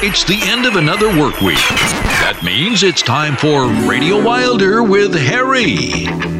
It's the end of another work week. That means it's time for Radio Wilder with Harry.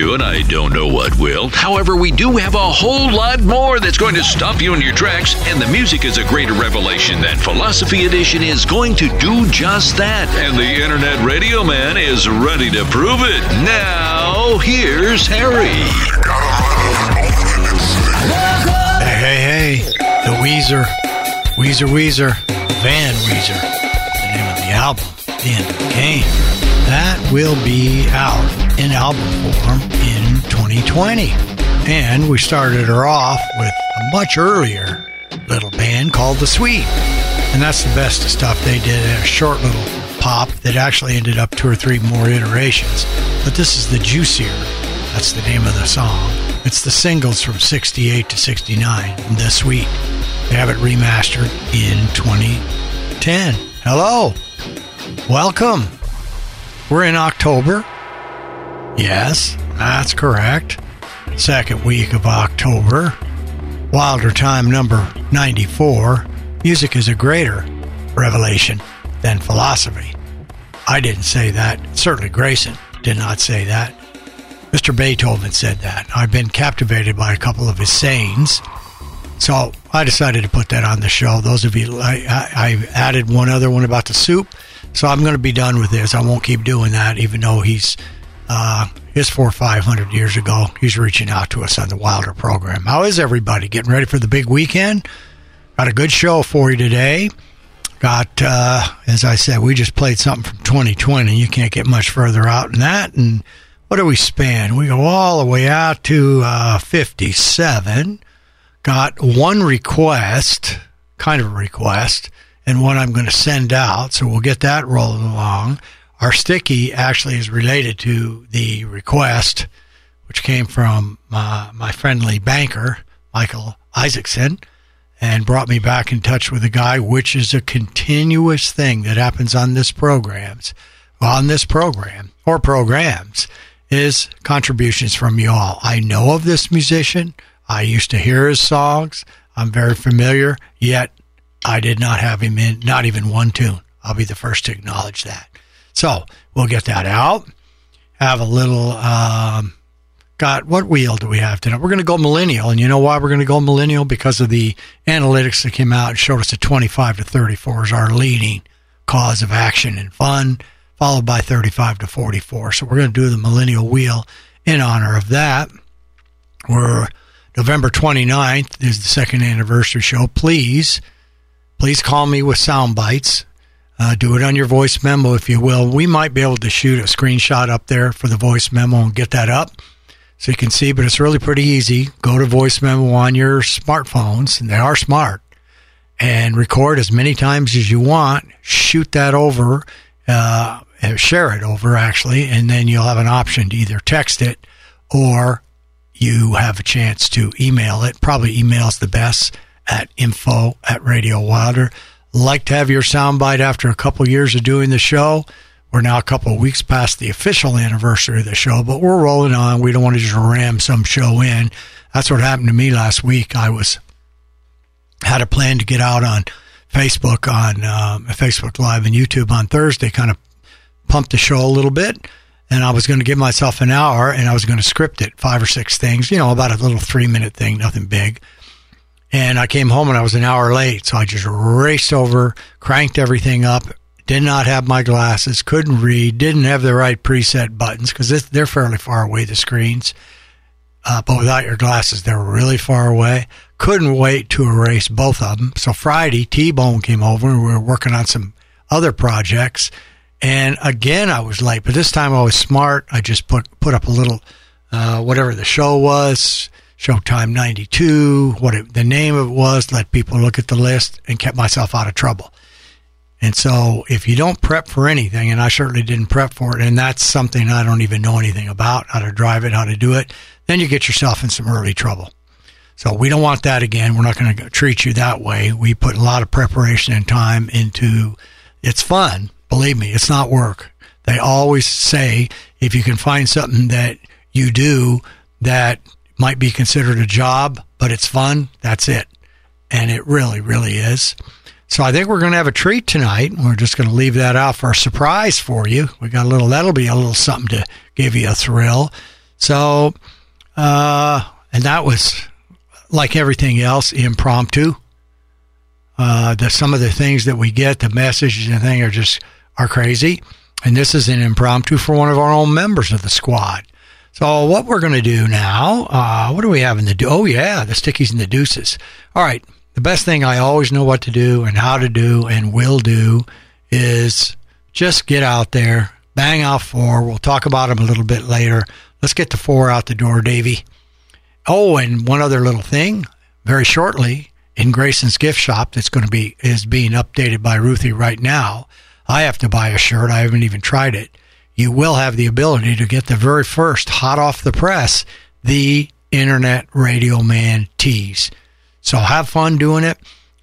Doing, I don't know what will. However, we do have a whole lot more that's going to stop you in your tracks, and the music is a greater revelation that Philosophy Edition is going to do just that. And the Internet Radio Man is ready to prove it. Now, here's Harry. Hey, hey, hey. The Weezer. Weezer, Weezer. Van Weezer. The name of the album. The End of the Game. That will be out in album form in 2020. And we started her off with a much earlier little band called The Sweet. And that's the best of stuff they did. in A short little pop that actually ended up two or three more iterations. But this is the juicier. That's the name of the song. It's the singles from 68 to 69, The Sweet. They have it remastered in 2010. Hello. Welcome. We're in October. Yes, that's correct. Second week of October. Wilder Time number 94. Music is a greater revelation than philosophy. I didn't say that. Certainly Grayson did not say that. Mr. Beethoven said that. I've been captivated by a couple of his sayings. So I decided to put that on the show. Those of you, I, I, added one other one about the soup. So I'm going to be done with this. I won't keep doing that, even though he's uh, his four or five hundred years ago. He's reaching out to us on the Wilder program. How is everybody? Getting ready for the big weekend? Got a good show for you today. Got, uh, as I said, we just played something from 2020. You can't get much further out than that. And what do we span? We go all the way out to uh, 57. Got one request, kind of a request, and one I'm going to send out. So we'll get that rolling along. Our sticky actually is related to the request, which came from uh, my friendly banker, Michael Isaacson, and brought me back in touch with a guy, which is a continuous thing that happens on this programs, on this program or programs is contributions from you all. I know of this musician. I used to hear his songs. I'm very familiar, yet I did not have him in, not even one tune. I'll be the first to acknowledge that. So we'll get that out. Have a little, um, got what wheel do we have tonight? We're going to go millennial. And you know why we're going to go millennial? Because of the analytics that came out and showed us that 25 to 34 is our leading cause of action and fun followed by 35 to 44. So we're going to do the Millennial Wheel in honor of that. We're November 29th is the second anniversary show. Please, please call me with sound bites. Uh, do it on your voice memo, if you will. We might be able to shoot a screenshot up there for the voice memo and get that up so you can see, but it's really pretty easy. Go to voice memo on your smartphones, and they are smart, and record as many times as you want. Shoot that over. Uh, share it over actually, and then you'll have an option to either text it or you have a chance to email it. Probably email's the best at info at Radio Wilder. Like to have your soundbite after a couple years of doing the show. We're now a couple weeks past the official anniversary of the show, but we're rolling on. We don't want to just ram some show in. That's what happened to me last week. I was had a plan to get out on Facebook on um, Facebook Live and YouTube on Thursday, kind of pump the show a little bit. And I was going to give myself an hour and I was going to script it, five or six things, you know, about a little three minute thing, nothing big. And I came home and I was an hour late. So I just raced over, cranked everything up, did not have my glasses, couldn't read, didn't have the right preset buttons because they're fairly far away, the screens. Uh, but without your glasses, they're really far away. Couldn't wait to erase both of them. So Friday, T Bone came over and we were working on some other projects. And again, I was late, but this time I was smart. I just put put up a little, uh, whatever the show was, Showtime '92, what it, the name of it was. Let people look at the list, and kept myself out of trouble. And so, if you don't prep for anything, and I certainly didn't prep for it, and that's something I don't even know anything about, how to drive it, how to do it, then you get yourself in some early trouble. So we don't want that again. We're not going to treat you that way. We put a lot of preparation and time into. It's fun, Believe me, it's not work. They always say if you can find something that you do that might be considered a job, but it's fun, that's it. And it really, really is. So I think we're going to have a treat tonight. We're just going to leave that out for a surprise for you. We got a little, that'll be a little something to give you a thrill. So, uh, and that was like everything else, impromptu. Uh, the, some of the things that we get, the messages and thing are just are crazy. And this is an impromptu for one of our own members of the squad. So what we're going to do now, uh, what do we have in the, do- oh yeah, the stickies and the deuces. All right. The best thing I always know what to do and how to do and will do is just get out there, bang out four. We'll talk about them a little bit later. Let's get the four out the door, Davy. Oh, and one other little thing. Very shortly, in Grayson's gift shop, that's going to be is being updated by Ruthie right now. I have to buy a shirt. I haven't even tried it. You will have the ability to get the very first, hot off the press, the Internet Radio Man tees. So have fun doing it.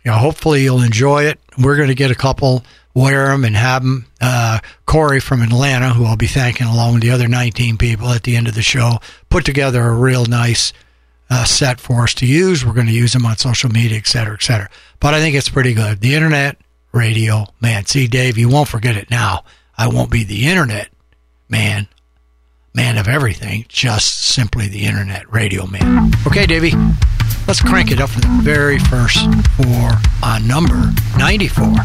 You know, hopefully you'll enjoy it. We're going to get a couple, wear them, and have them. Uh, Corey from Atlanta, who I'll be thanking along with the other 19 people at the end of the show, put together a real nice uh, set for us to use. We're going to use them on social media, et cetera, et cetera. But I think it's pretty good. The Internet Radio Man. See, Dave, you won't forget it now. I won't be the Internet Man, man of everything, just simply the Internet Radio Man. Okay, Davey, let's crank it up for the very first four on number 94.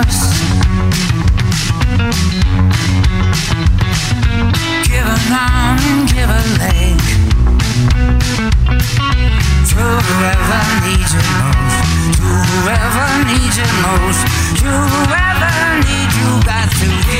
us. Give an arm and give a leg. To whoever needs you most. To whoever needs you most. To whoever needs you got to give.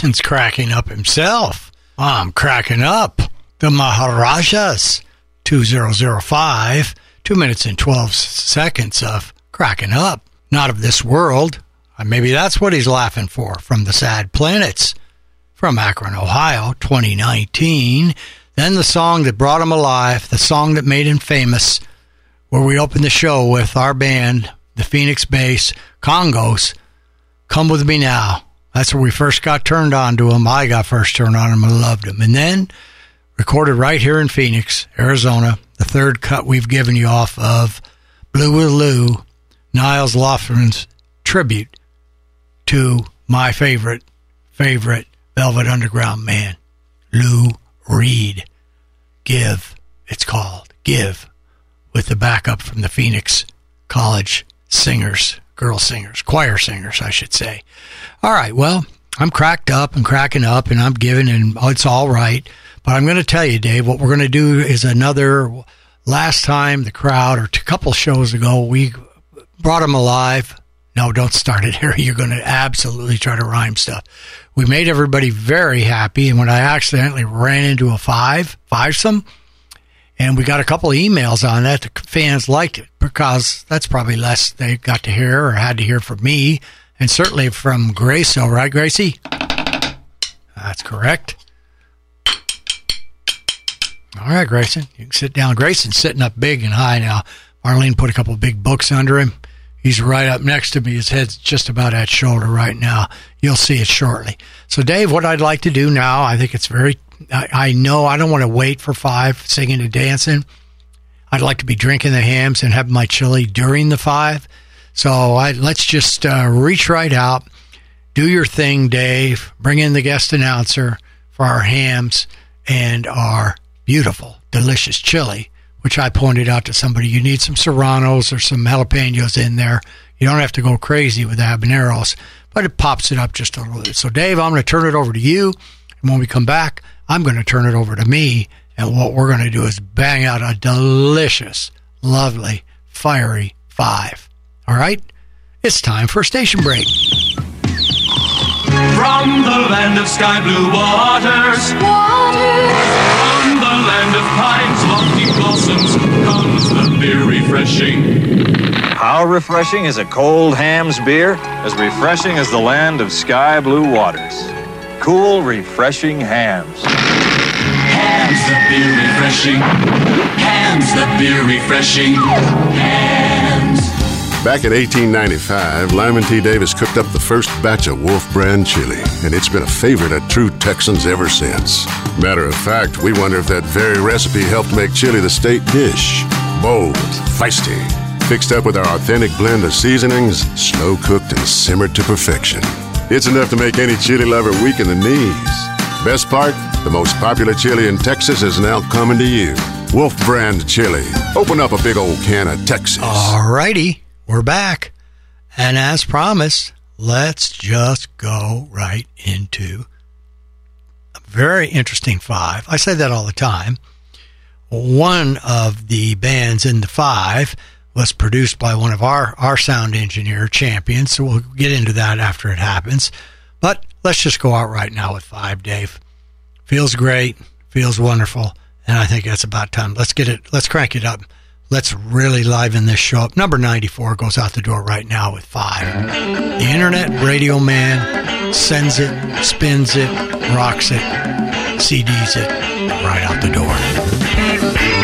Grayson's cracking up himself. I'm cracking up. The Maharajas. 2005. Two minutes and 12 seconds of cracking up. Not of this world. Uh, maybe that's what he's laughing for from the Sad Planets from Akron, Ohio, 2019. Then the song that brought him alive, the song that made him famous, where we opened the show with our band, the Phoenix Bass Congos. Come with me now. That's where we first got turned on to him. I got first turned on him and loved him. And then recorded right here in Phoenix, Arizona, the third cut we've given you off of Blue with Lou, Nils Lofgren's tribute to my favorite, favorite Velvet Underground man, Lou Reed. Give, it's called Give, with the backup from the Phoenix College singers, girl singers, choir singers, I should say. All right, well, I'm cracked up and cracking up and I'm giving and it's all right. But I'm going to tell you, Dave, what we're going to do is another last time the crowd, or a couple shows ago, we brought them alive. No, don't start it here. You're going to absolutely try to rhyme stuff. We made everybody very happy. And when I accidentally ran into a five, fivesome, and we got a couple of emails on that, the fans liked it because that's probably less they got to hear or had to hear from me, and certainly from Grace. All right, Gracie? That's correct. All right, Grayson, you can sit down. Grayson's sitting up big and high now. Marlene put a couple big books under him. He's right up next to me. His head's just about at shoulder right now. You'll see it shortly. So, Dave, what I'd like to do now, I think it's very, I, I know I don't want to wait for five singing and dancing. I'd like to be drinking the Hamm's and having my chili during the five. So I, let's just uh, reach right out, do your thing, Dave. Bring in the guest announcer for our Hamm's and our beautiful, delicious chili, which I pointed out to somebody. You need some serranos or some jalapenos in there. You don't have to go crazy with habaneros, but it pops it up just a little bit. So, Dave, I'm going to turn it over to you. And when we come back, I'm going to turn it over to me. And what we're going to do is bang out a delicious, lovely, fiery five. All right? It's time for a station break. From the land of sky blue waters, waters from the land of pines, lofty blossoms, comes the beer refreshing. How refreshing is a cold Hamm's beer? As refreshing as the land of sky blue waters. Cool, refreshing Hamm's. Hamm's the beer refreshing. Hamm's the beer refreshing. Hamm's. Back in 1895, Lyman T. Davis cooked up the first batch of Wolf brand chili, and it's been a favorite of true Texans ever since. Matter of fact, we wonder if that very recipe helped make chili the state dish. Bold, feisty, fixed up with our authentic blend of seasonings, slow cooked and simmered to perfection. It's enough to make any chili lover weak in the knees. Best part, the most popular chili in Texas is now coming to you. Wolf brand chili. Open up a big old can of Texas. All righty we're back. And as promised, let's just go right into a very interesting five. I say that all the time. One of the bands in the five was produced by one of our, our sound engineer champions, so we'll get into that after it happens. But let's just go out right now with five, Dave. Feels great, feels wonderful, and I think that's about time. Let's get it, let's crank it up. Let's really liven this show up. Number 94 goes out the door right now with five. The Internet Radio Man sends it, spins it, rocks it, CDs it right out the door.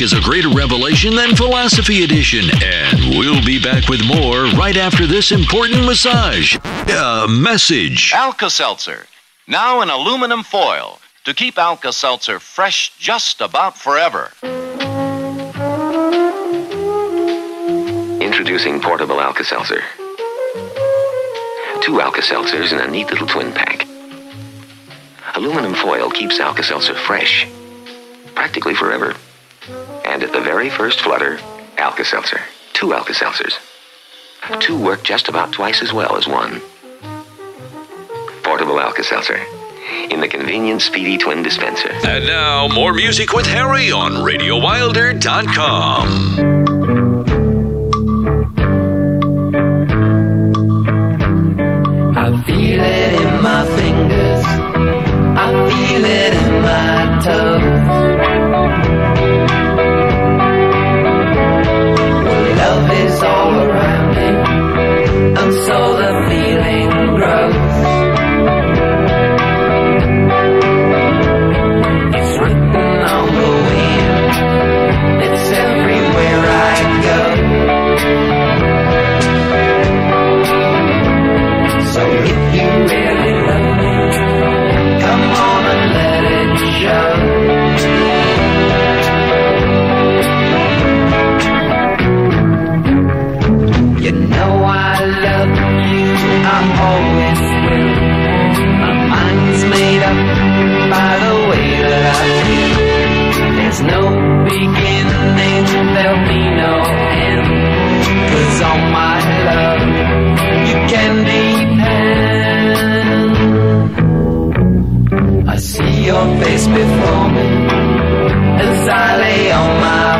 is a greater revelation than Philosophy Edition. And we'll be back with more right after this important massage. Uh, message Alka Seltzer, now in aluminum foil to keep Alka Seltzer fresh just about forever. Introducing portable Alka Seltzer. Two Alka Seltzers in a neat little twin pack. Aluminum foil keeps Alka Seltzer fresh practically forever. And at the very first flutter, Alka Seltzer. Two Alka Seltzers. Two work just about twice as well as one. Portable Alka Seltzer. In the convenient Speedy Twin dispenser. And now, more music with Harry on RadioWilder.com. feel it in my fingers. I feel it in my toes. There's no beginning, there'll be no end. Cause on my love, you can depend. I see your face before me as I lay on my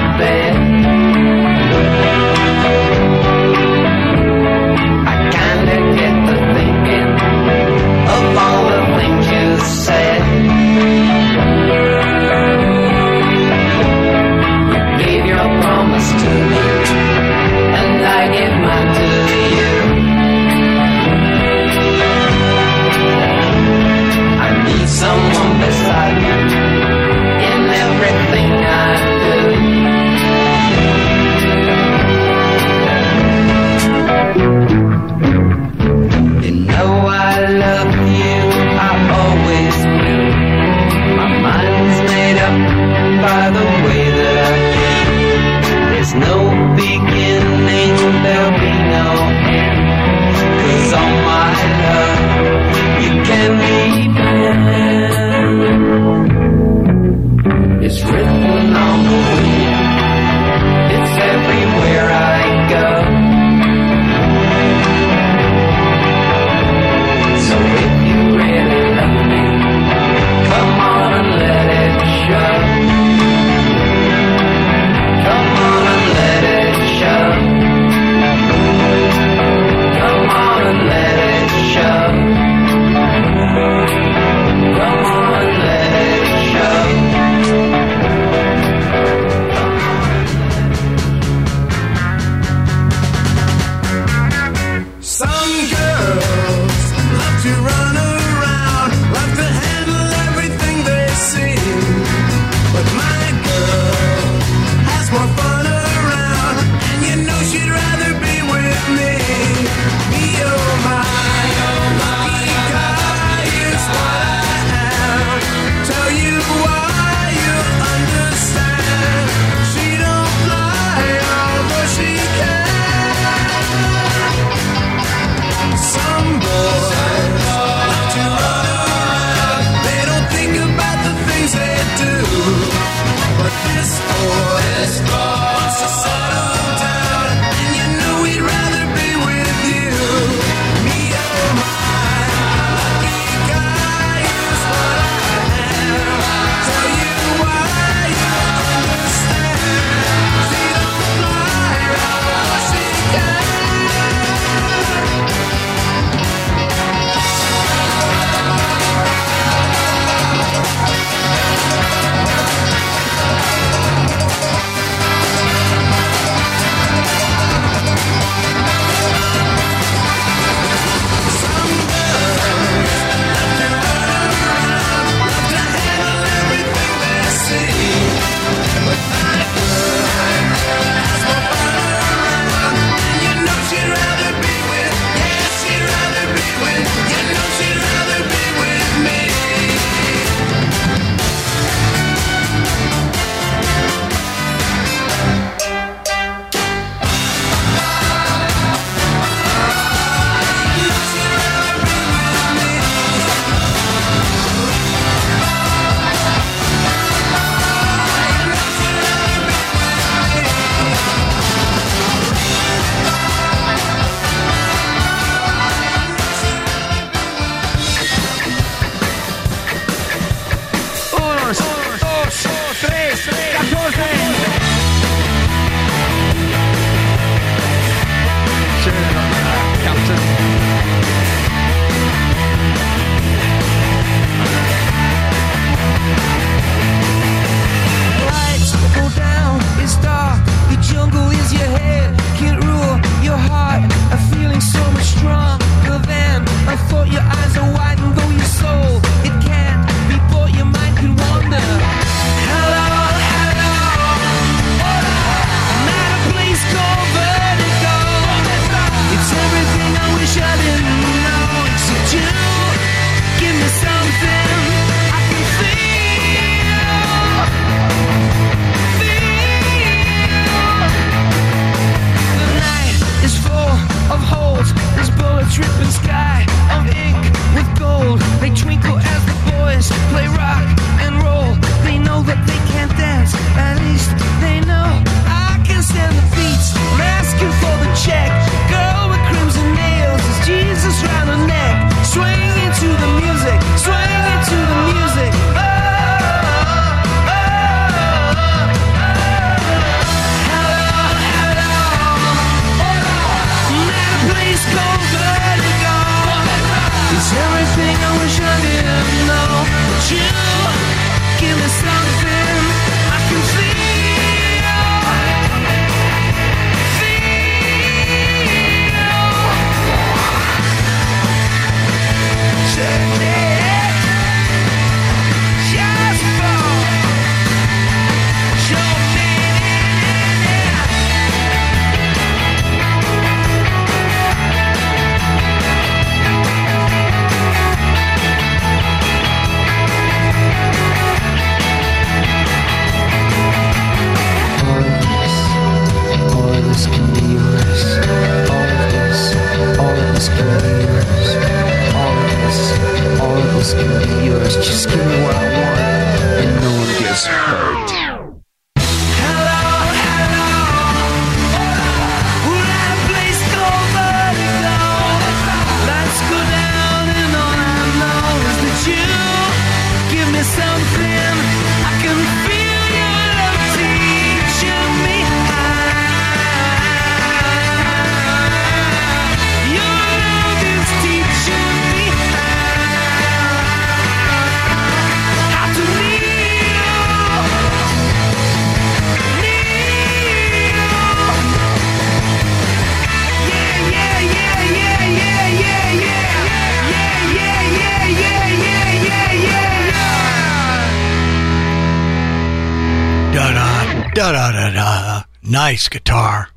Nice guitar.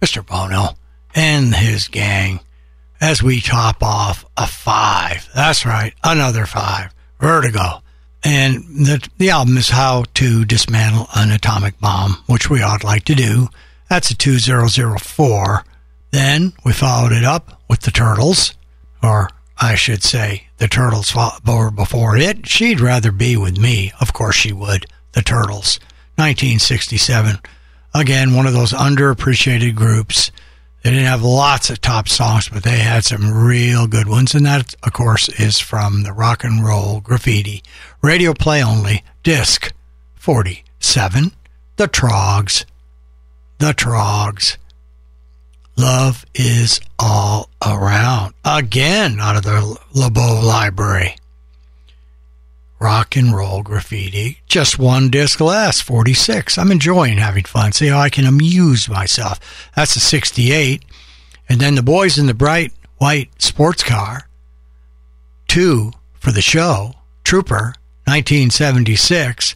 Mr. Bono and his gang as we top off a five. That's right, another five. Vertigo. And the, the album is How to Dismantle an Atomic Bomb, which we ought like to do. That's a 2004. Then we followed it up with the Turtles, or I should say, the Turtles were before it. She'd rather be with me. Of course she would. The Turtles. 1967. Again, one of those underappreciated groups. They didn't have lots of top songs, but they had some real good ones. And that, of course, is from the rock and roll graffiti. Radio play only, disc 47. The Troggs. The Troggs. Love is all around. Again, out of the LeBeau Library. Rock and roll graffiti. Just one disc less, 46. I'm enjoying having fun. See how I can amuse myself. That's a 68. And then the boys in the bright white sports car. Two for the show. Trooper, 1976.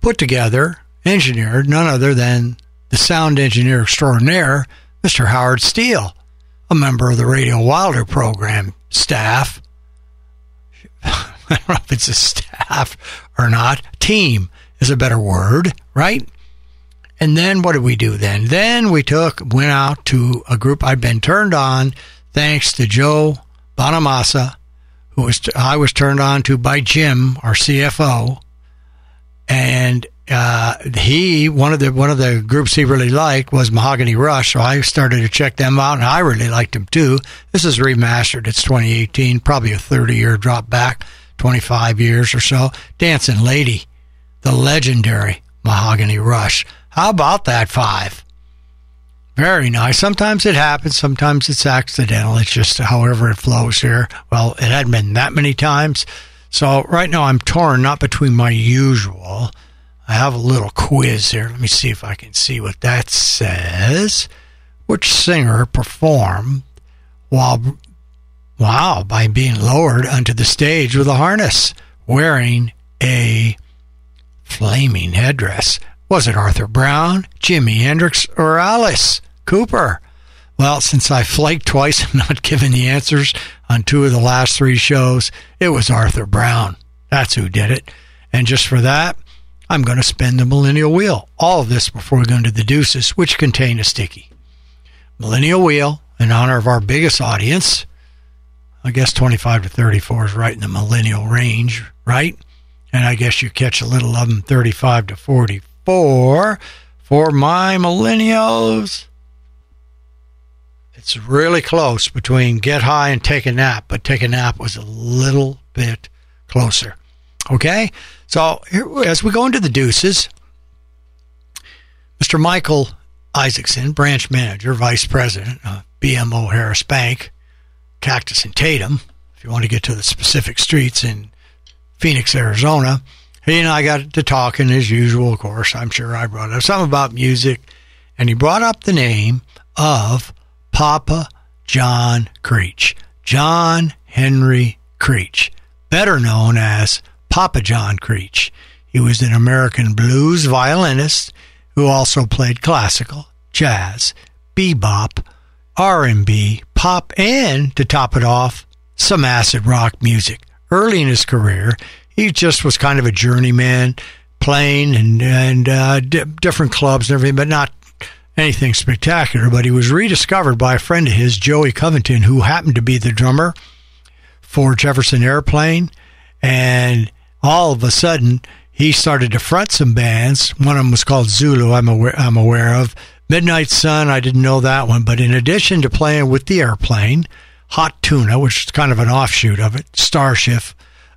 Put together, engineered, none other than the sound engineer extraordinaire, Mr. Howard Steele, a member of the Radio Wilder program staff. I don't know if it's a staff or not. Team is a better word, right? And then what did we do then? Then we took, went out to a group I'd been turned on thanks to Joe Bonamassa, who was, I was turned on to by Jim, our CFO. And uh, he one of the one of the groups he really liked was Mahogany Rush, so I started to check them out, and I really liked them too. This is remastered; it's 2018, probably a 30 year drop back, 25 years or so. Dancing Lady, the legendary Mahogany Rush. How about that five? Very nice. Sometimes it happens, sometimes it's accidental. It's just however it flows here. Well, it hadn't been that many times. So right now I'm torn, not between my usual I have a little quiz here. Let me see if I can see what that says. Which singer performed while, wow, by being lowered onto the stage with a harness, wearing a flaming headdress? Was it Arthur Brown, Jimi Hendrix, or Alice Cooper? Well, since I flaked twice and not given the answers on two of the last three shows, it was Arthur Brown. That's who did it. And just for that, I'm going to spin the Millennial Wheel. All of this before we go into the deuces, which contain a sticky. Millennial Wheel, in honor of our biggest audience. I guess 25 to 34 is right in the millennial range, right? And I guess you catch a little of them 35 to 44 for my millennials. It's really close between Get High and Take a Nap, but Take a Nap was a little bit closer. Okay? So here, as we go into the deuces, Mr. Michael Isaacson, branch manager, vice president of BMO Harris Bank, Cactus and Tatum, if you want to get to the specific streets in Phoenix, Arizona, he and I got to talking as usual, of course. I'm sure I brought up something about music, and he brought up the name of Papa John Creach, John Henry Creach, better known as Papa John Creach. He was an American blues violinist who also played classical, jazz, bebop, R&B, pop, and to top it off, some acid rock music. Early in his career, he just was kind of a journeyman, playing and and uh, di- different clubs and everything, but not anything spectacular. But he was rediscovered by a friend of his, Joey Covington, who happened to be the drummer for Jefferson Airplane, and all of a sudden he started to front some bands. One of them was called Zulu. I'm aware. I'm aware of Midnight Sun. I didn't know that one, but in addition to playing with the airplane, Hot Tuna, which is kind of an offshoot of it, Starship,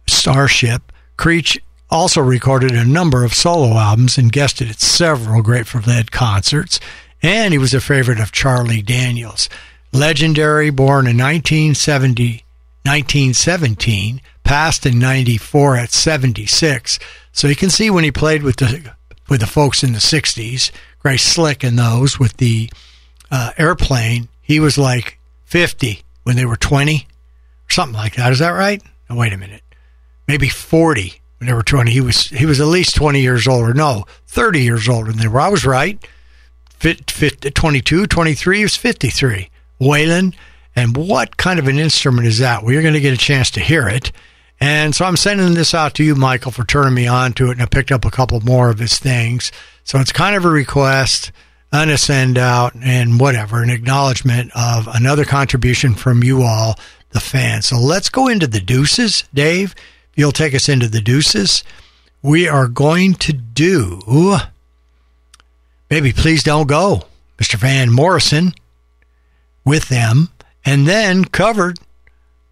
Starship, Creach also recorded a number of solo albums and guested at several Grateful Dead concerts, and he was a favorite of Charlie Daniels. Legendary, born in 1970, 1917, passed in 94 at 76. So you can see when he played with the with the folks in the 60s, Grace Slick and those with the uh, airplane, he was like 50 when they were 20 or something like that. Is that right? No, wait a minute. Maybe 40 when they were 20. He was he was at least 20 years older. No, 30 years older than they were. I was right. Fit, fit, 22, 23, he was 53. Waylon, and what kind of an instrument is that? Well, you're going to get a chance to hear it. And so I'm sending this out to you, Michael, for turning me on to it. And I picked up a couple more of his things. So it's kind of a request and a send out and whatever, an acknowledgement of another contribution from you all, the fans. So let's go into the deuces, Dave. You'll take us into the deuces. We are going to do Baby Please Don't Go, Mr. Van Morrison with them, and then covered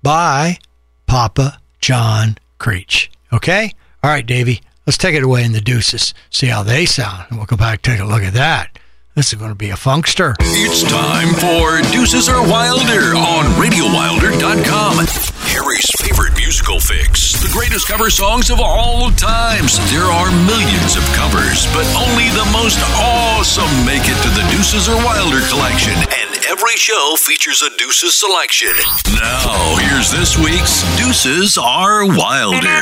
by Papa John Creach. Okay? All right, Davey, let's take it away in the deuces, see how they sound, and we'll go back take a look at that. This is going to be a funkster. It's time for Deuces Are Wilder on RadioWilder.com. Harry's favorite musical fix. The greatest cover songs of all times. There are millions of covers, but only the most awesome make it to the Deuces Are Wilder collection. And every show features a Deuces selection. Now, here's this week's Deuces Are Wilder.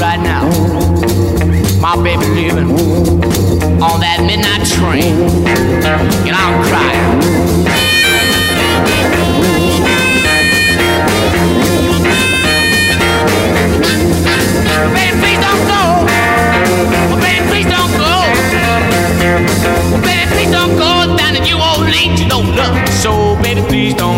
right now. My baby's leaving on that midnight train, and I'm crying. Baby, please don't go. Well, baby, please don't go. Well, baby, please don't go down to New Orleans. You don't love, so baby, please don't.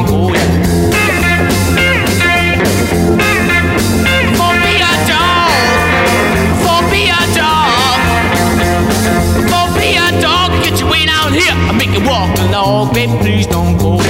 Dog, babe, please don't go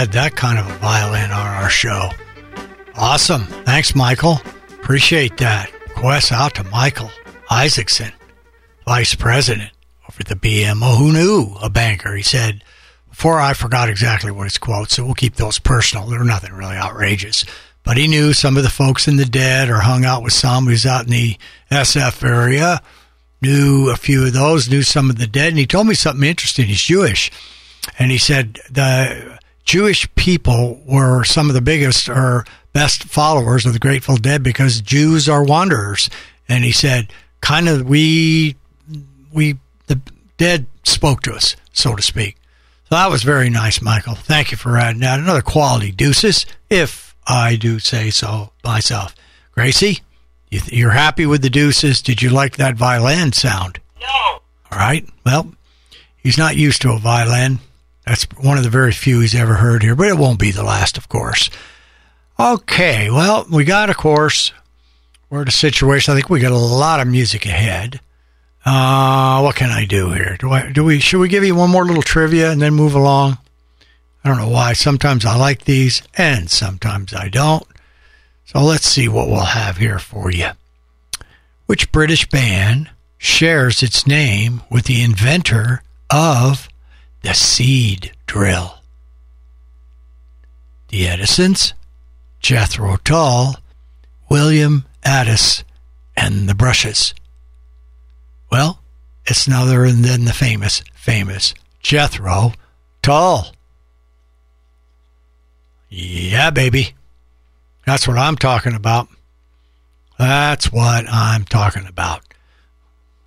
had that kind of a violin on our show? Awesome. Thanks, Michael. Appreciate that. Request out to Michael Isaacson, Vice President over the BMO. Who knew a banker? He said, before I forgot exactly what his quote, so we'll keep those personal. They're nothing really outrageous. But he knew some of the folks in the dead or hung out with some who's out in the SF area knew a few of those, knew some of the dead, and he told me something interesting. He's Jewish, and he said the Jewish people were some of the biggest or best followers of the Grateful Dead because Jews are wanderers, and he said kind of we we the dead spoke to us, so to speak. So that was very nice, Michael. Thank you for adding that. Another quality deuces, if I do say so myself. Gracie? You are happy with the deuces? Did you like that violin sound? No. All right. Well, he's not used to a violin. That's one of the very few he's ever heard here, but it won't be the last, of course. Okay. Well, we got, of course, we're in a situation. I think we got a lot of music ahead. Uh, what can I do here? Do I do we should we give you one more little trivia and then move along? I don't know why. Sometimes I like these and sometimes I don't. So let's see what we'll have here for you. Which British band shares its name with the inventor of the seed drill? The Edisons, Jethro Tull, William Addis, and the Brushes. Well, it's none other than the famous, famous Jethro Tull. Yeah, baby. That's what I'm talking about. That's what I'm talking about.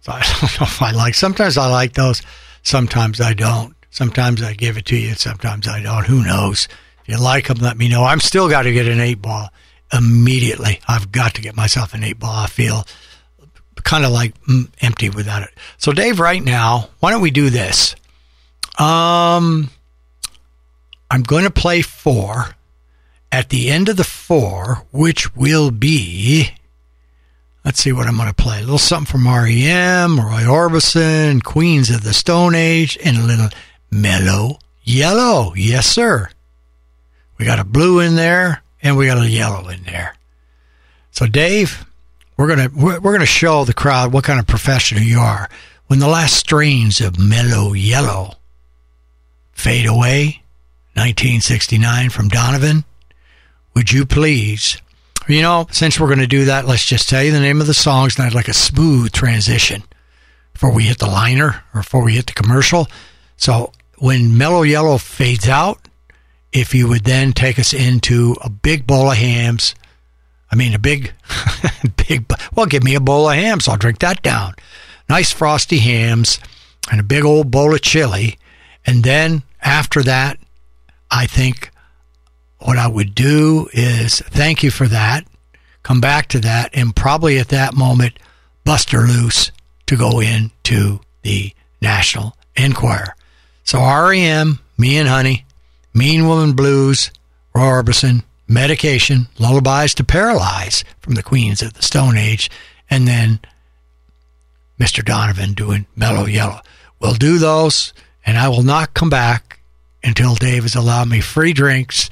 So I don't know if I like. Sometimes I like those. Sometimes I don't. Sometimes I give it to you. Sometimes I don't. Who knows? If you like them, let me know. I'm still got to get an eight ball immediately. I've got to get myself an eight ball. I feel kind of like mm, empty without it. So, Dave, right now, why don't we do this? Um, I'm going to play four at the end of the four, which will be, let's see what I'm going to play. A little something from REM, Roy Orbison, Queens of the Stone Age, and a little mellow yellow. Yes, sir. We got a blue in there, and we got a yellow in there. So, Dave, we're gonna we're, we're gonna show the crowd what kind of professional you are when the last strains of mellow yellow fade away. 1969 from Donovan would you please? You know, since we're going to do that, let's just tell you the name of the songs and I'd like a smooth transition before we hit the liner or before we hit the commercial. So when Mellow Yellow fades out, if you would then take us into a big bowl of Hamm's, I mean, a big, big, well, give me a bowl of Hamm's. I'll drink that down. Nice frosty Hamm's and a big old bowl of chili. And then after that, I think what I would do is thank you for that, come back to that, and probably at that moment, bust her loose to go into the National Enquirer. So REM, Me in Honey, Mean Woman Blues, Roy Orbison, Medication, Lullabies to Paralyze from the Queens of the Stone Age, and then Mr. Donovan doing Mellow Yellow. We'll do those, and I will not come back until Dave has allowed me free drinks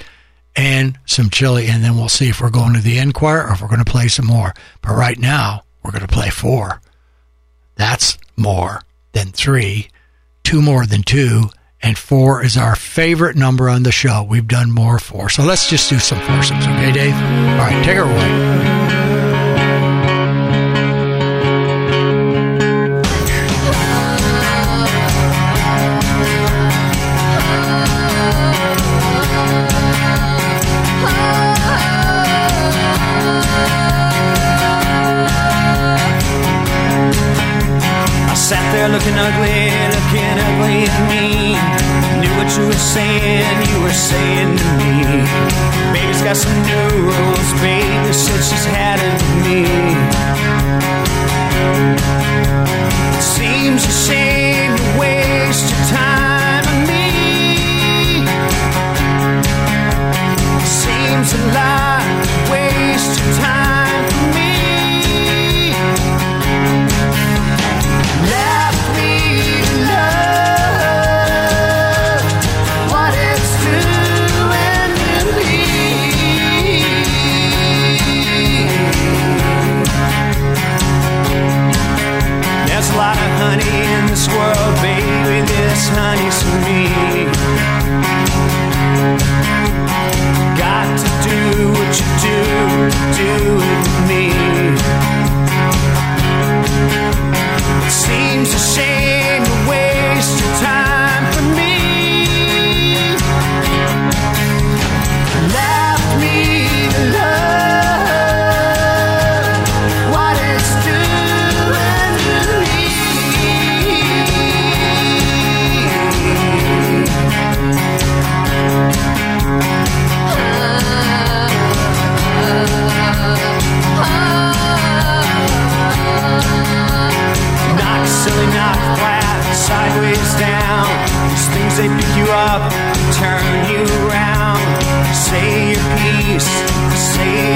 and some chili, and then we'll see if we're going to the Enquirer or if we're going to play some more. But right now, we're going to play four. That's more than three, two more than two, and four is our favorite number on the show. We've done more four. So let's just do some foursomes, okay, Dave? All right, take it away. looking ugly, ugly at me. Knew what you were saying, you were saying to me. Baby's got some new rules, baby said she's had it with me. Seems a shame to waste your time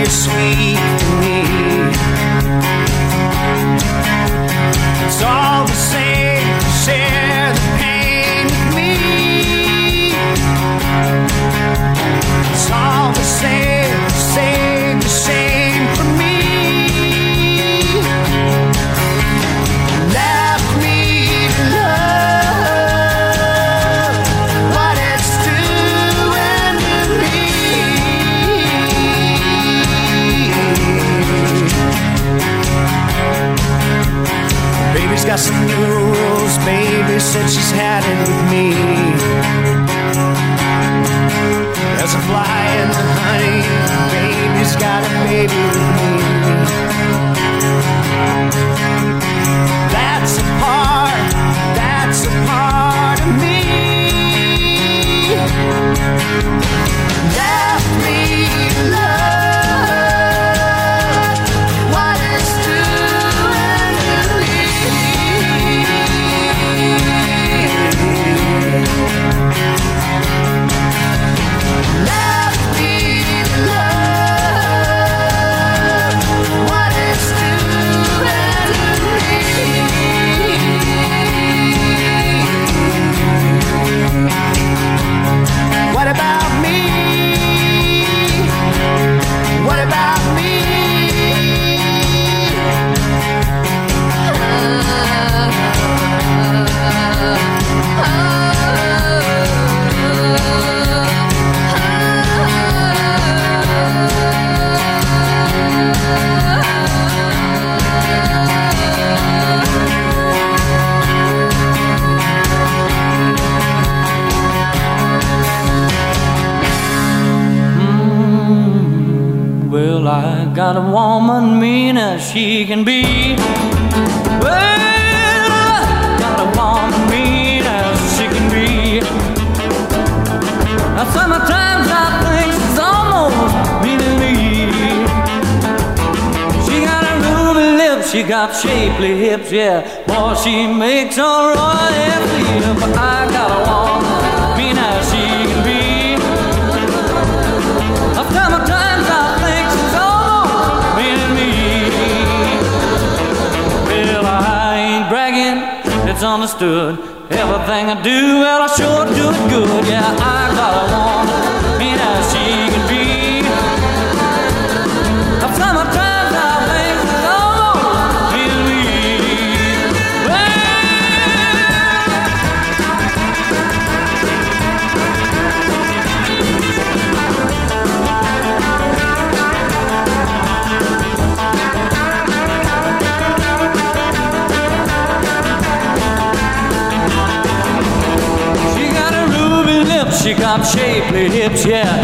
sweet to me. yeah. Boy, she makes all right royal you, but I gotta walk. Be nice, she can be. I think me. Well, I ain't bragging, it's understood. Everything I do. yeah.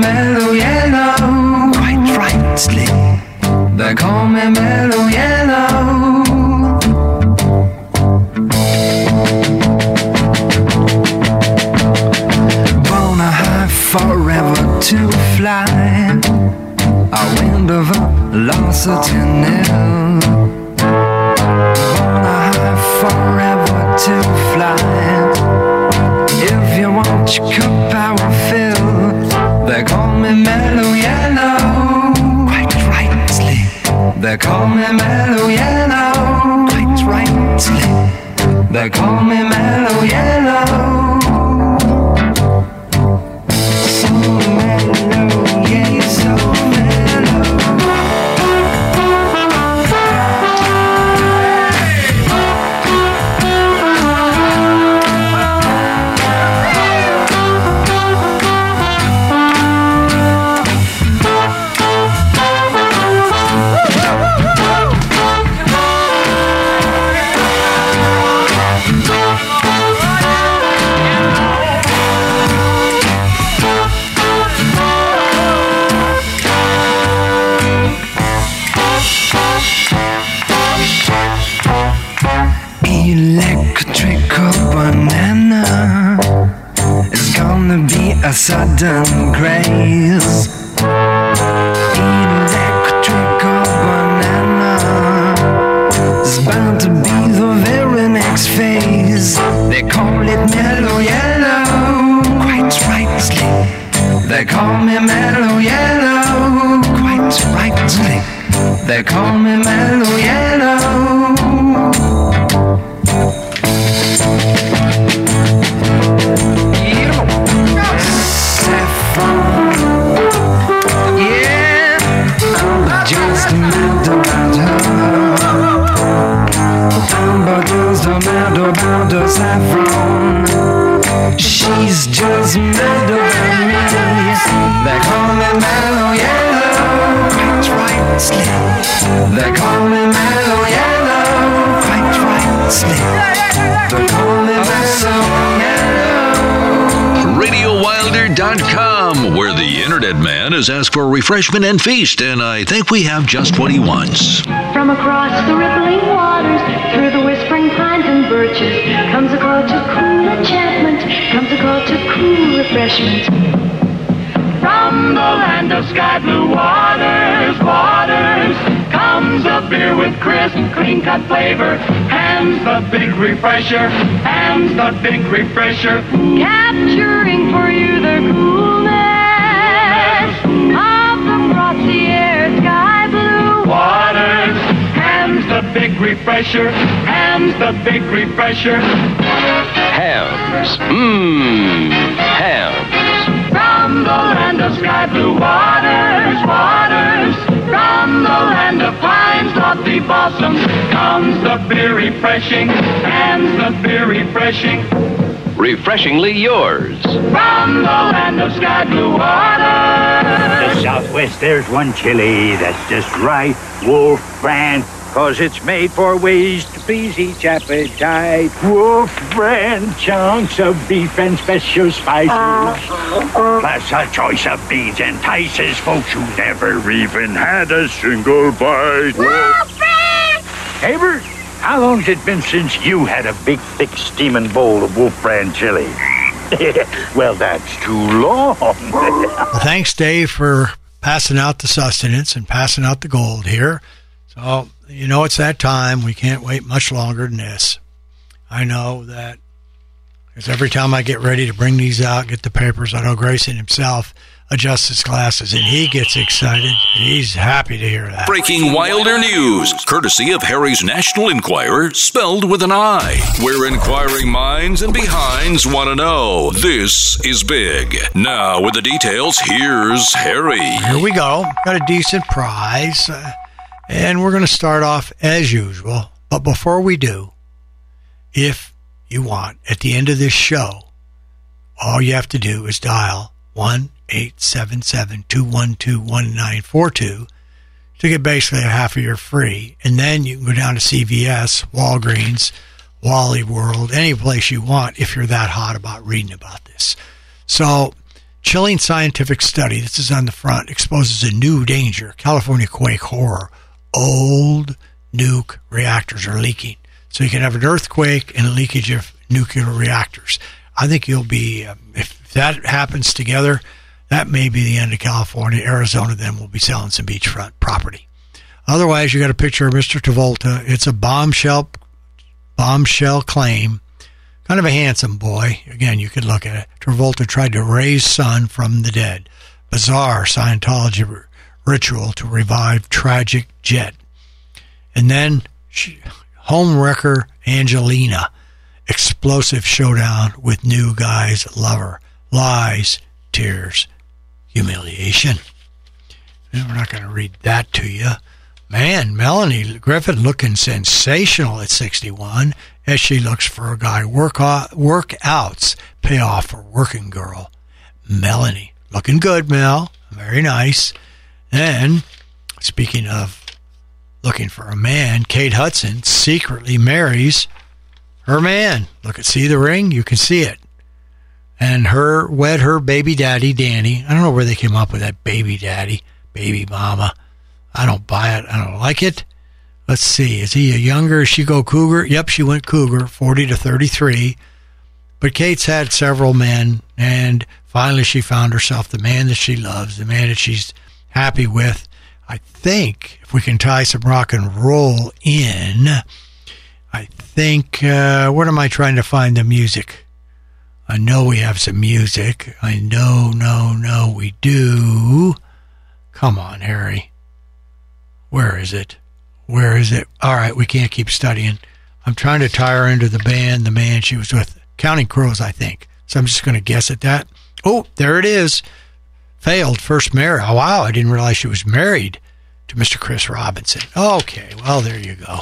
Mellow Yellow. Quite rightly. They call me Mellow Yellow. Born Bona high forever to fly. A wind of velocity internet man has asked for refreshment and feast, and I think we have just what he wants. From across the rippling waters, through the whispering pines and birches, comes a call to cool enchantment, comes a call to cool refreshment. From the land of sky blue waters, waters, comes a beer with crisp, clean cut flavor. Hands the big refresher, hands the big refresher. Capturing for you the coolness big refresher, hands the big refresher. Hamm's. Mmm. Hamm's. From the land of sky blue waters, waters, from the land of pines, lofty balsams, comes the beer refreshing, hands the beer refreshing. Refreshingly yours. From the land of sky blue waters. The Southwest, there's one chili that's just right. Wolf brand, cause it's made for ways to please each appetite. Wolf brand, chunks of beef and special spices. Uh-huh. Uh-huh. Plus a choice of beans entices folks who never even had a single bite. Wolf brand! Haber, how long's it been since you had a big, thick, steaming bowl of Wolf brand chili? well, that's too long. Well, thanks, Dave, for passing out the sustenance and passing out the gold here. So, you know, it's that time. We can't wait much longer than this. I know that because every time I get ready to bring these out, get the papers, I know Grayson himself adjusts his glasses and he gets excited. He's happy to hear that. Breaking Wilder news, courtesy of Harry's National Enquirer, spelled with an I. Where inquiring minds and behinds want to know. This is big. Now, with the details, here's Harry. Here we go. Got a decent prize. Uh, and we're going to start off as usual. But before we do, if you want, at the end of this show, all you have to do is dial 1 877 212 1942 to get basically a half of your free. And then you can go down to CVS, Walgreens, Wally World, any place you want if you're that hot about reading about this. So, chilling scientific study, this is on the front, exposes a new danger California quake horror. Old nuke reactors are leaking. So you can have an earthquake and a leakage of nuclear reactors. I think you'll be, um, if that happens together, that may be the end of California. Arizona then will be selling some beachfront property. Otherwise, you got a picture of Mr. Travolta. It's a bombshell, bombshell claim. Kind of a handsome boy. Again, you could look at it. Travolta tried to raise son from the dead. Bizarre Scientology ritual to revive tragic jet. And then she, homewrecker Angelina. Explosive showdown with new guy's lover. Lies, tears, humiliation. And we're not going to read that to you. Man, Melanie Griffith looking sensational at 61 as she looks for a guy. Work workouts pay off for working girl. Melanie looking good, Mel. Very nice. And speaking of looking for a man, Kate Hudson secretly marries her man. Look at see the ring, you can see it. And her wed her baby daddy Danny. I don't know where they came up with that baby daddy, baby mama. I don't buy it. I don't like it. Let's see. Is he a younger? She go cougar? Yep, she went cougar, 40 to 33. But Kate's had several men, and finally she found herself the man that she loves, the man that she's happy with. I think if we can tie some rock and roll in, I think, uh, what am I trying to find the music? I know we have some music. I know, no, no, we do. Come on, Harry. Where is it? Where is it? All right, we can't keep studying. I'm trying to tie her into the band, the man she was with. Counting Crows, I think. So I'm just going to guess at that. Oh, there it is. Failed first marriage. Oh, wow, I didn't realize she was married to Mr. Chris Robinson. Okay, well, there you go.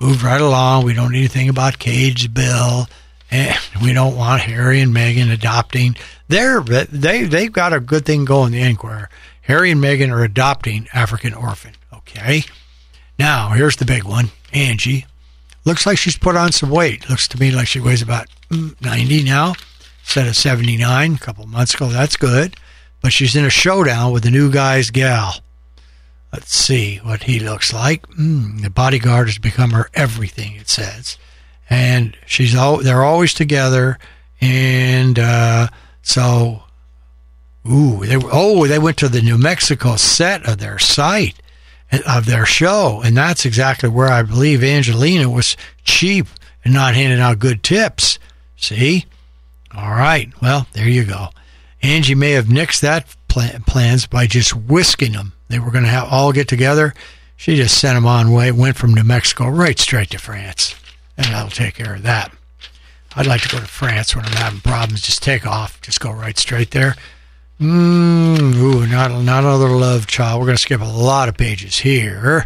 Moved right along. We don't need anything about Cage Bill. and we don't want Harry and Meghan adopting. They're they they've got a good thing going. The Enquirer. Harry and Meghan are adopting African orphan. Okay. Now here's the big one. Angie looks like she's put on some weight. Looks to me like she weighs about mm, 90 now instead of 79 a couple months ago. That's good. But she's in a showdown with the new guy's gal. Let's see what he looks like. Mm, the bodyguard has become her everything, it says. And she's all, they're always together. And uh, so, ooh, they, were, oh, they went to the New Mexico set of their site, of their show. And that's exactly where I believe Angelina was cheap and not handing out good tips. See? All right. Well, there you go. Angie may have nixed that plan, plans by just whisking them. They were going to have all get together. She just sent them on way, went from New Mexico right straight to France, and that'll take care of that. I'd like to go to France when I'm having problems. Just take off, just go right straight there. Mm, ooh, not not another love child. We're going to skip a lot of pages here,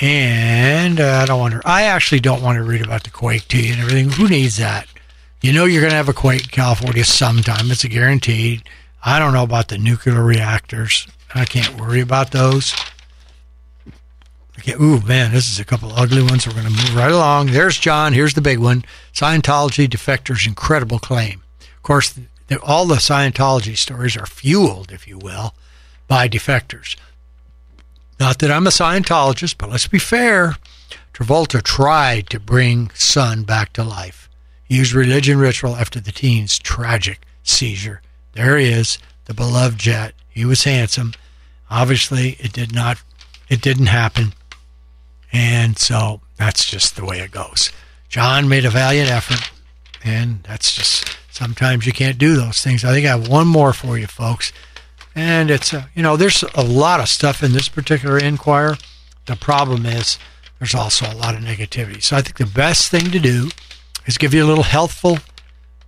and uh, I don't want to. I actually don't want to read about the quake to you and everything. Who needs that? You know you're going to have a quake in California sometime. It's a guaranteed. I don't know about the nuclear reactors. I can't worry about those. Okay, ooh, man, this is a couple ugly ones. We're going to move right along. There's John. Here's the big one Scientology defectors' incredible claim. Of course, all the Scientology stories are fueled, if you will, by defectors. Not that I'm a Scientologist, but let's be fair. Travolta tried to bring Son back to life. He used religion ritual after the teen's tragic seizure. There he is, the beloved Jett. He was handsome. Obviously, it did not, it didn't happen. And so that's just the way it goes. John made a valiant effort, and that's just sometimes you can't do those things. I think I have one more for you, folks. And it's, uh, you know, there's a lot of stuff in this particular Enquirer. The problem is there's also a lot of negativity. So I think the best thing to do is give you a little healthful,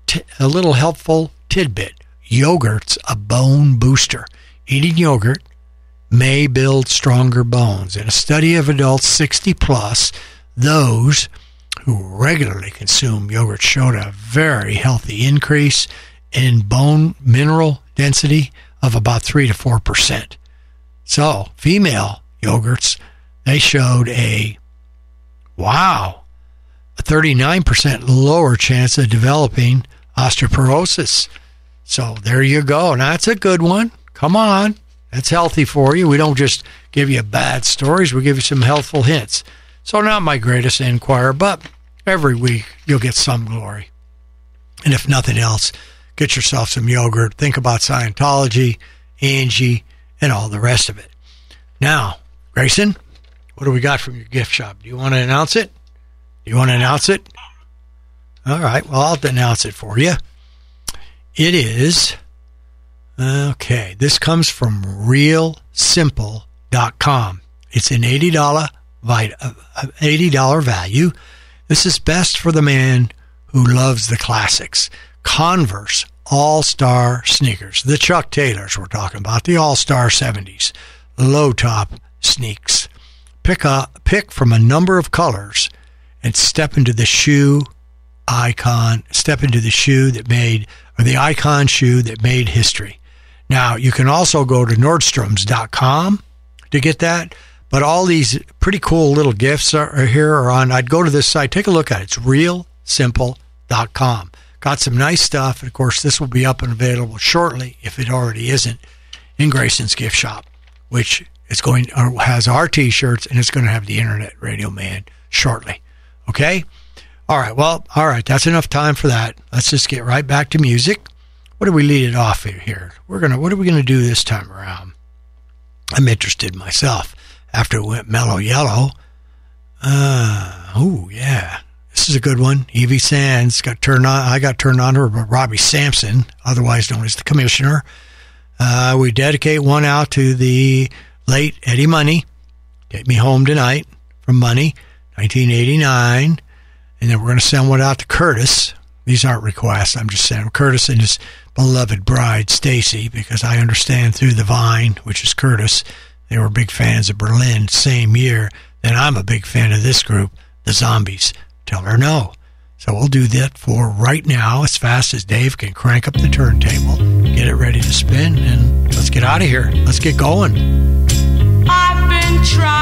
t- a little helpful tidbit. Yogurt's a bone booster. Eating yogurt may build stronger bones. In a study of adults 60 plus, those who regularly consume yogurt showed a very healthy increase in bone mineral density of about 3 to 4%. So, female yogurts, they showed a wow, a 39% lower chance of developing osteoporosis. So there you go. Now that's a good one. Come on. That's healthy for you. We don't just give you bad stories, we give you some helpful hints. So, not my greatest Enquirer, but every week you'll get some glory. And if nothing else, get yourself some yogurt. Think about Scientology, Angie, and all the rest of it. Now, Grayson, what do we got from your gift shop? Do you want to announce it? You want to announce it? All right, well, I'll announce it for you. It is Okay, this comes from realsimple.com. It's an $80, uh, $80 value. This is best for the man who loves the classics. Converse All Star sneakers, the Chuck Taylors we're talking about, the All Star 70s, low top sneaks. Pick a pick from a number of colors and step into the shoe icon, step into the shoe that made or the icon shoe that made history. Now, you can also go to Nordstroms.com to get that. But all these pretty cool little gifts are, are here are on. I'd go to this site, take a look at it. It's realsimple.com. Got some nice stuff. And of course, this will be up and available shortly, if it already isn't, in Grayson's gift shop, which is going or has our t-shirts and it's going to have the Internet Radio Man shortly. Okay. All right. Well, all right. That's enough time for that. Let's just get right back to music what do we lead it off here? We're gonna what are we gonna do this time around? I'm interested myself. After it went mellow yellow. Uh oh yeah. This is a good one. Evie Sands got turned on I got turned on to her Robbie Sampson, otherwise known as the commissioner. Uh, we dedicate one out to the late Eddie Money. Take Me Home Tonight from Money, 1989. And then we're going to send one out to Curtis. These aren't requests. I'm just saying Curtis and his beloved bride, Stacy, because I understand through the Vine, which is Curtis, they were big fans of Berlin same year. Then I'm a big fan of this group, the Zombies. Tell her no. So we'll do that for right now as fast as Dave can crank up the turntable, get it ready to spin, and let's get out of here. Let's get going. I've been trying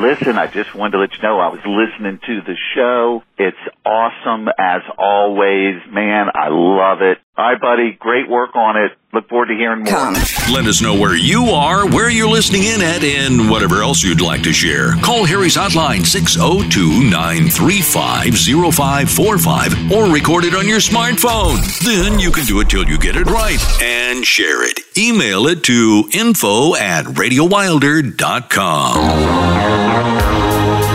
listen to the show. It's awesome as always. Man, I love it. Hi, buddy. Great work on it. Look forward to hearing more. Come. Let us know where you are, where you're listening in at, and whatever else you'd like to share. Call Harry's hotline 602 935 0545 or record it on your smartphone. Then you can do it till you get it right and share it. Email it to info at radiowilder.com.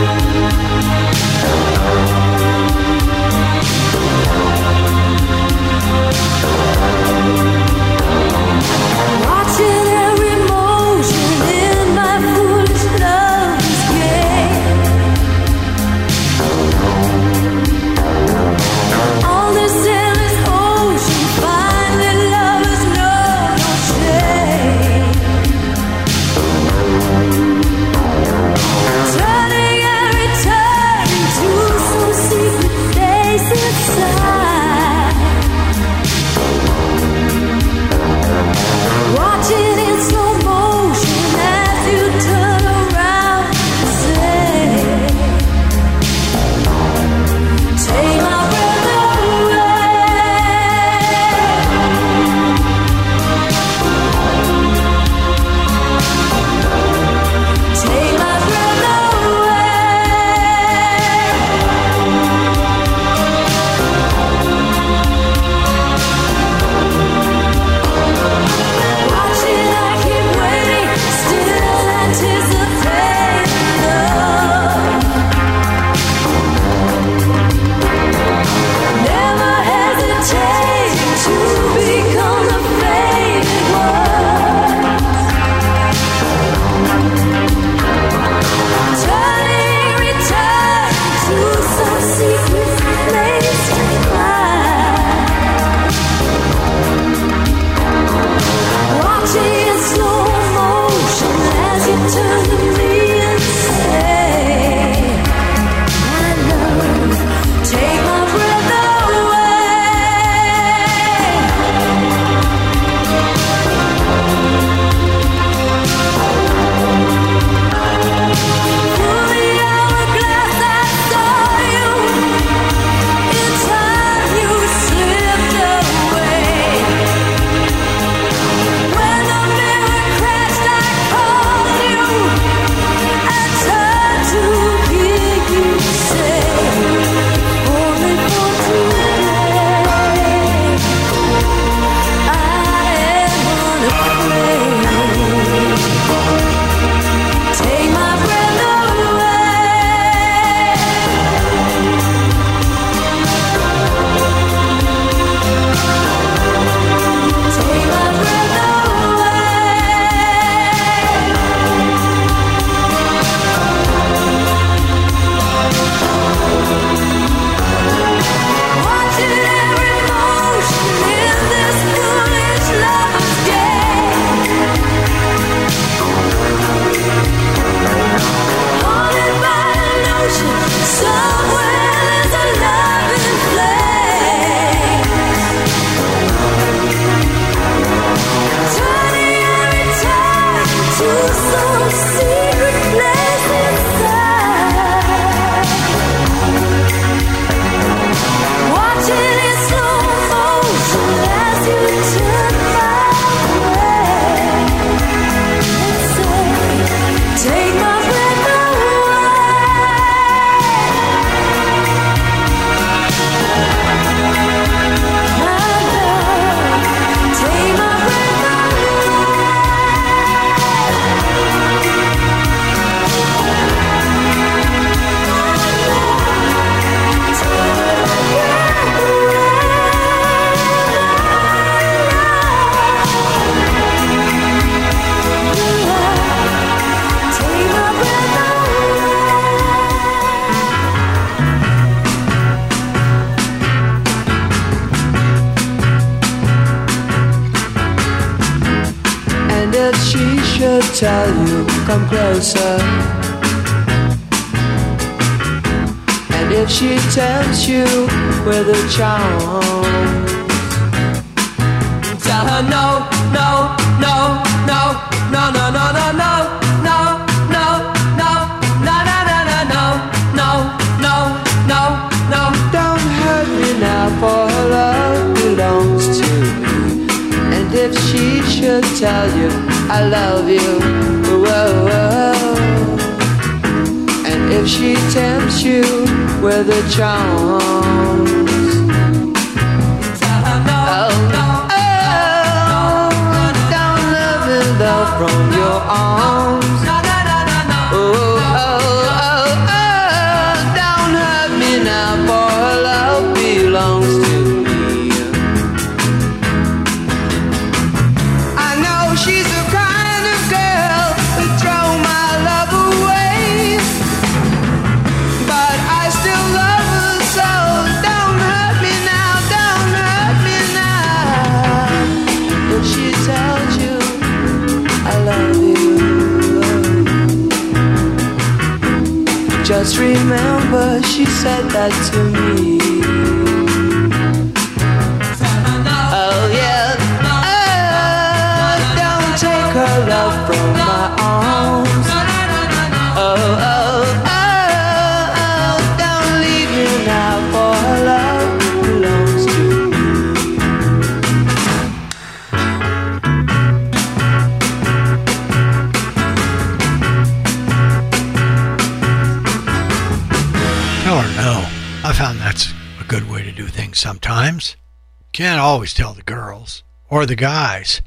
the guys,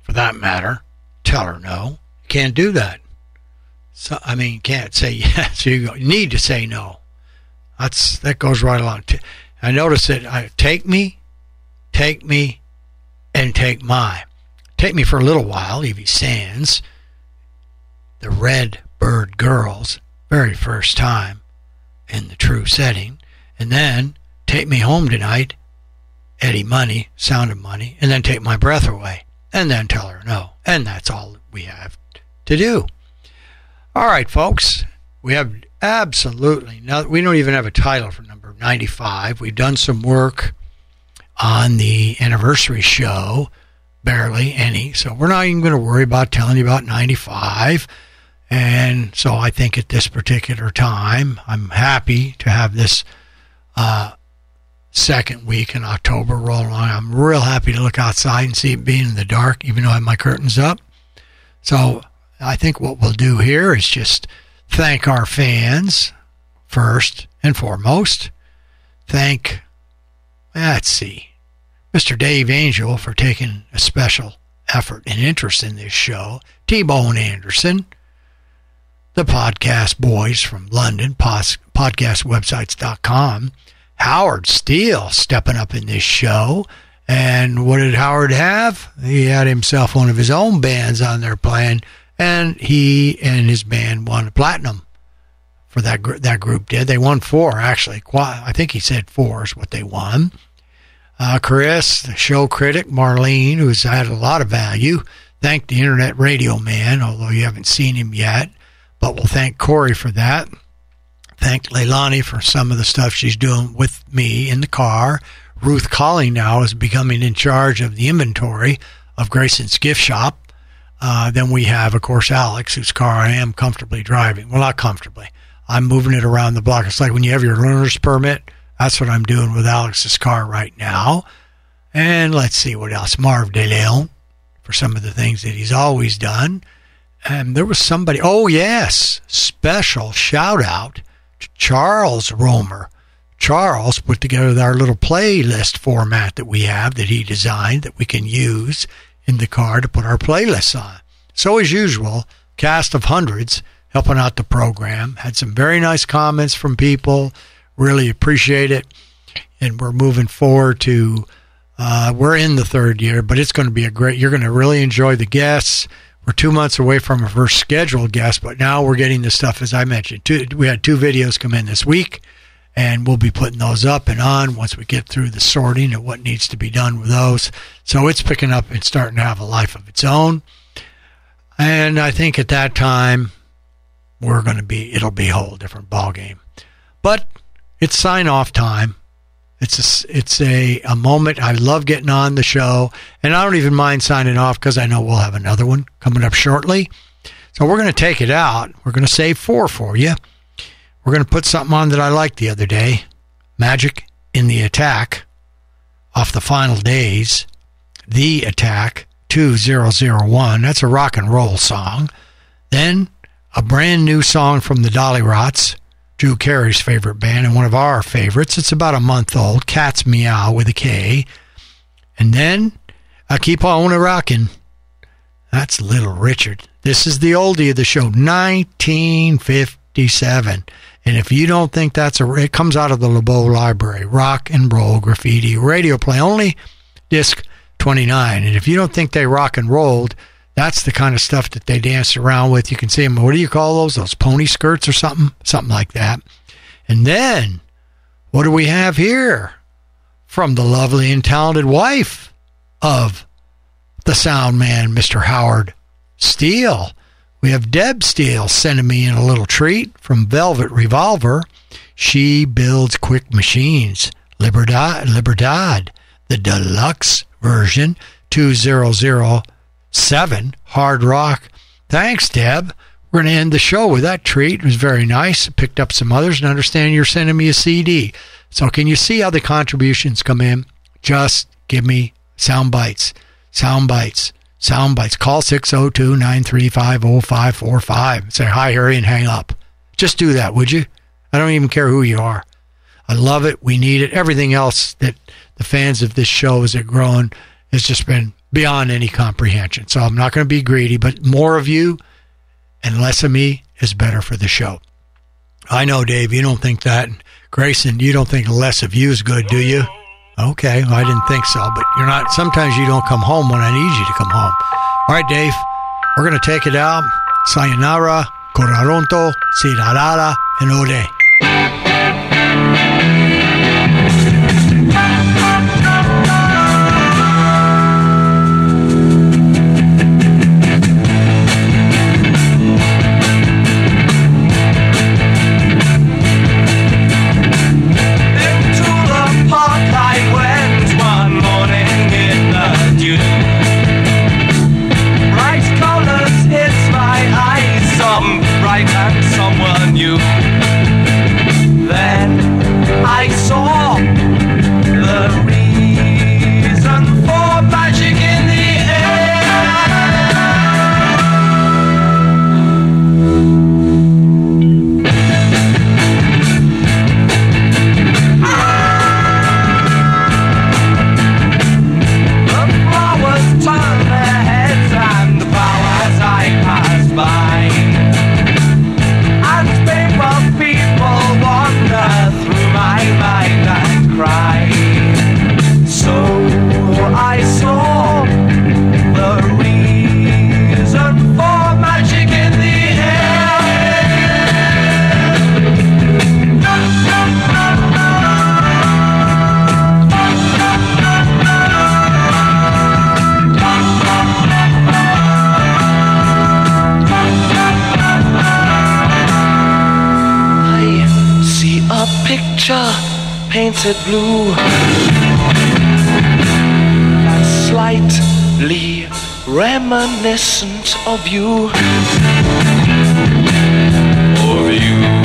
for that matter, tell her no. Can't do that. So, I mean, can't say yes. You, need to say no. That's that goes right along. I notice that I take me, take me, and take my. Take me for a little while. Evie Sands, the Red Bird Girls, very first time in the true setting, and then take me home tonight, Eddie Money, Sound of Money, and then take my breath away, and then tell her no. And that's all we have to do. All right, folks, we have absolutely no, we don't even have a title for number 95. We've done some work on the anniversary show, barely any, so we're not even going to worry about telling you about 95. And so I think at this particular time, I'm happy to have this uh, second week in October roll. I'm real happy to look outside and see it being in the dark, even though I have my curtains up. So I think what we'll do here is just thank our fans first and foremost. Thank, let's see, Mr. Dave Angel for taking a special effort and interest in this show. T-Bone Anderson the podcast boys from London, pos- podcastwebsites.com. Howard Steele stepping up in this show. And what did Howard have? He had himself one of his own bands on there playing, and he and his band won platinum for that gr- that group did. They won four actually. I think he said four is what they won. Uh, Chris, the show critic, Marlene, who's had a lot of value. Thank the Internet Radio Man, although you haven't seen him yet but we'll thank Corey for that. Thank Leilani for some of the stuff she's doing with me in the car. Ruth Colling now is becoming in charge of the inventory of Grayson's gift shop. Uh, then we have, of course, Alex, whose car I am comfortably driving. Well, not comfortably. I'm moving it around the block. It's like when you have your learner's permit. That's what I'm doing with Alex's car right now. And let's see what else. Marv De Leon for some of the things that he's always done. And there was somebody, oh, yes, special shout out Charles Romer. Charles put together our little playlist format that we have that he designed that we can use in the car to put our playlists on. So, as usual, cast of hundreds helping out the program. Had some very nice comments from people. Really appreciate it. And we're moving forward to, uh, we're in the third year, but it's going to be a great, you're going to really enjoy the guests. We're two months away from our first scheduled guest, but now we're getting the stuff, as I mentioned. Two, we had two videos come in this week, and we'll be putting those up and on once we get through the sorting of what needs to be done with those. So it's picking up and starting to have a life of its own. And I think at that time, we're going to be, it'll be a whole different ballgame. But it's sign off time. It's a, it's a, a moment. I love getting on the show, and I don't even mind signing off because I know we'll have another one coming up shortly. So we're going to take it out. We're going to save four for you. We're going to put something on that I liked the other day Magic in the Attack off the final days. The Attack 2001. That's a rock and roll song. Then a brand new song from the Dollyrots, Drew Carey's favorite band and one of our favorites. It's about a month old, Cat's Meow with a K. And then I Keep On a Rockin'. That's Little Richard. This is the oldie of the show, 1957. And if you don't think that's a, it comes out of the LeBeau Library, rock and roll graffiti radio play, only disc 29. And if you don't think they rock and rolled, that's the kind of stuff that they dance around with. You can see them. What do you call those? Those pony skirts or something? Something like that. And then, what do we have here? From the lovely and talented wife of the sound man, Mr. Howard Steele. We have Deb Steele sending me in a little treat from Velvet Revolver. She builds quick machines. Libertad, Libertad the deluxe version, 2007, hard rock. Thanks, Deb. We're going to end the show with that treat. It was very nice. Picked up some others and understand you're sending me a CD. So can you see how the contributions come in? Just give me sound bites, sound bites, sound bites. Call 602 935 0545. Say hi, Harry, and hang up. Just do that, would you? I don't even care who you are. I love it. We need it. Everything else that the fans of this show as it grown has just been beyond any comprehension. So I'm not going to be greedy, but more of you and less of me is better for the show. I know, Dave, you don't think that. Grayson, you don't think less of you is good, do you? Okay, well, I didn't think so, but you're not. Sometimes you don't come home when I need you to come home. All right, Dave, we're going to take it out. Sayonara, Coraronto, Sirarara, and Ode. Painted blue that's slightly reminiscent of you. Of you.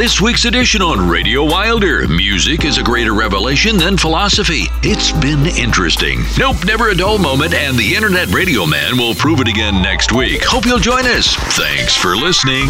This week's edition on Radio Wilder. Music is a greater revelation than philosophy. It's been interesting. Nope, never a dull moment, and the Internet Radio Man will prove it again next week. Hope you'll join us. Thanks for listening.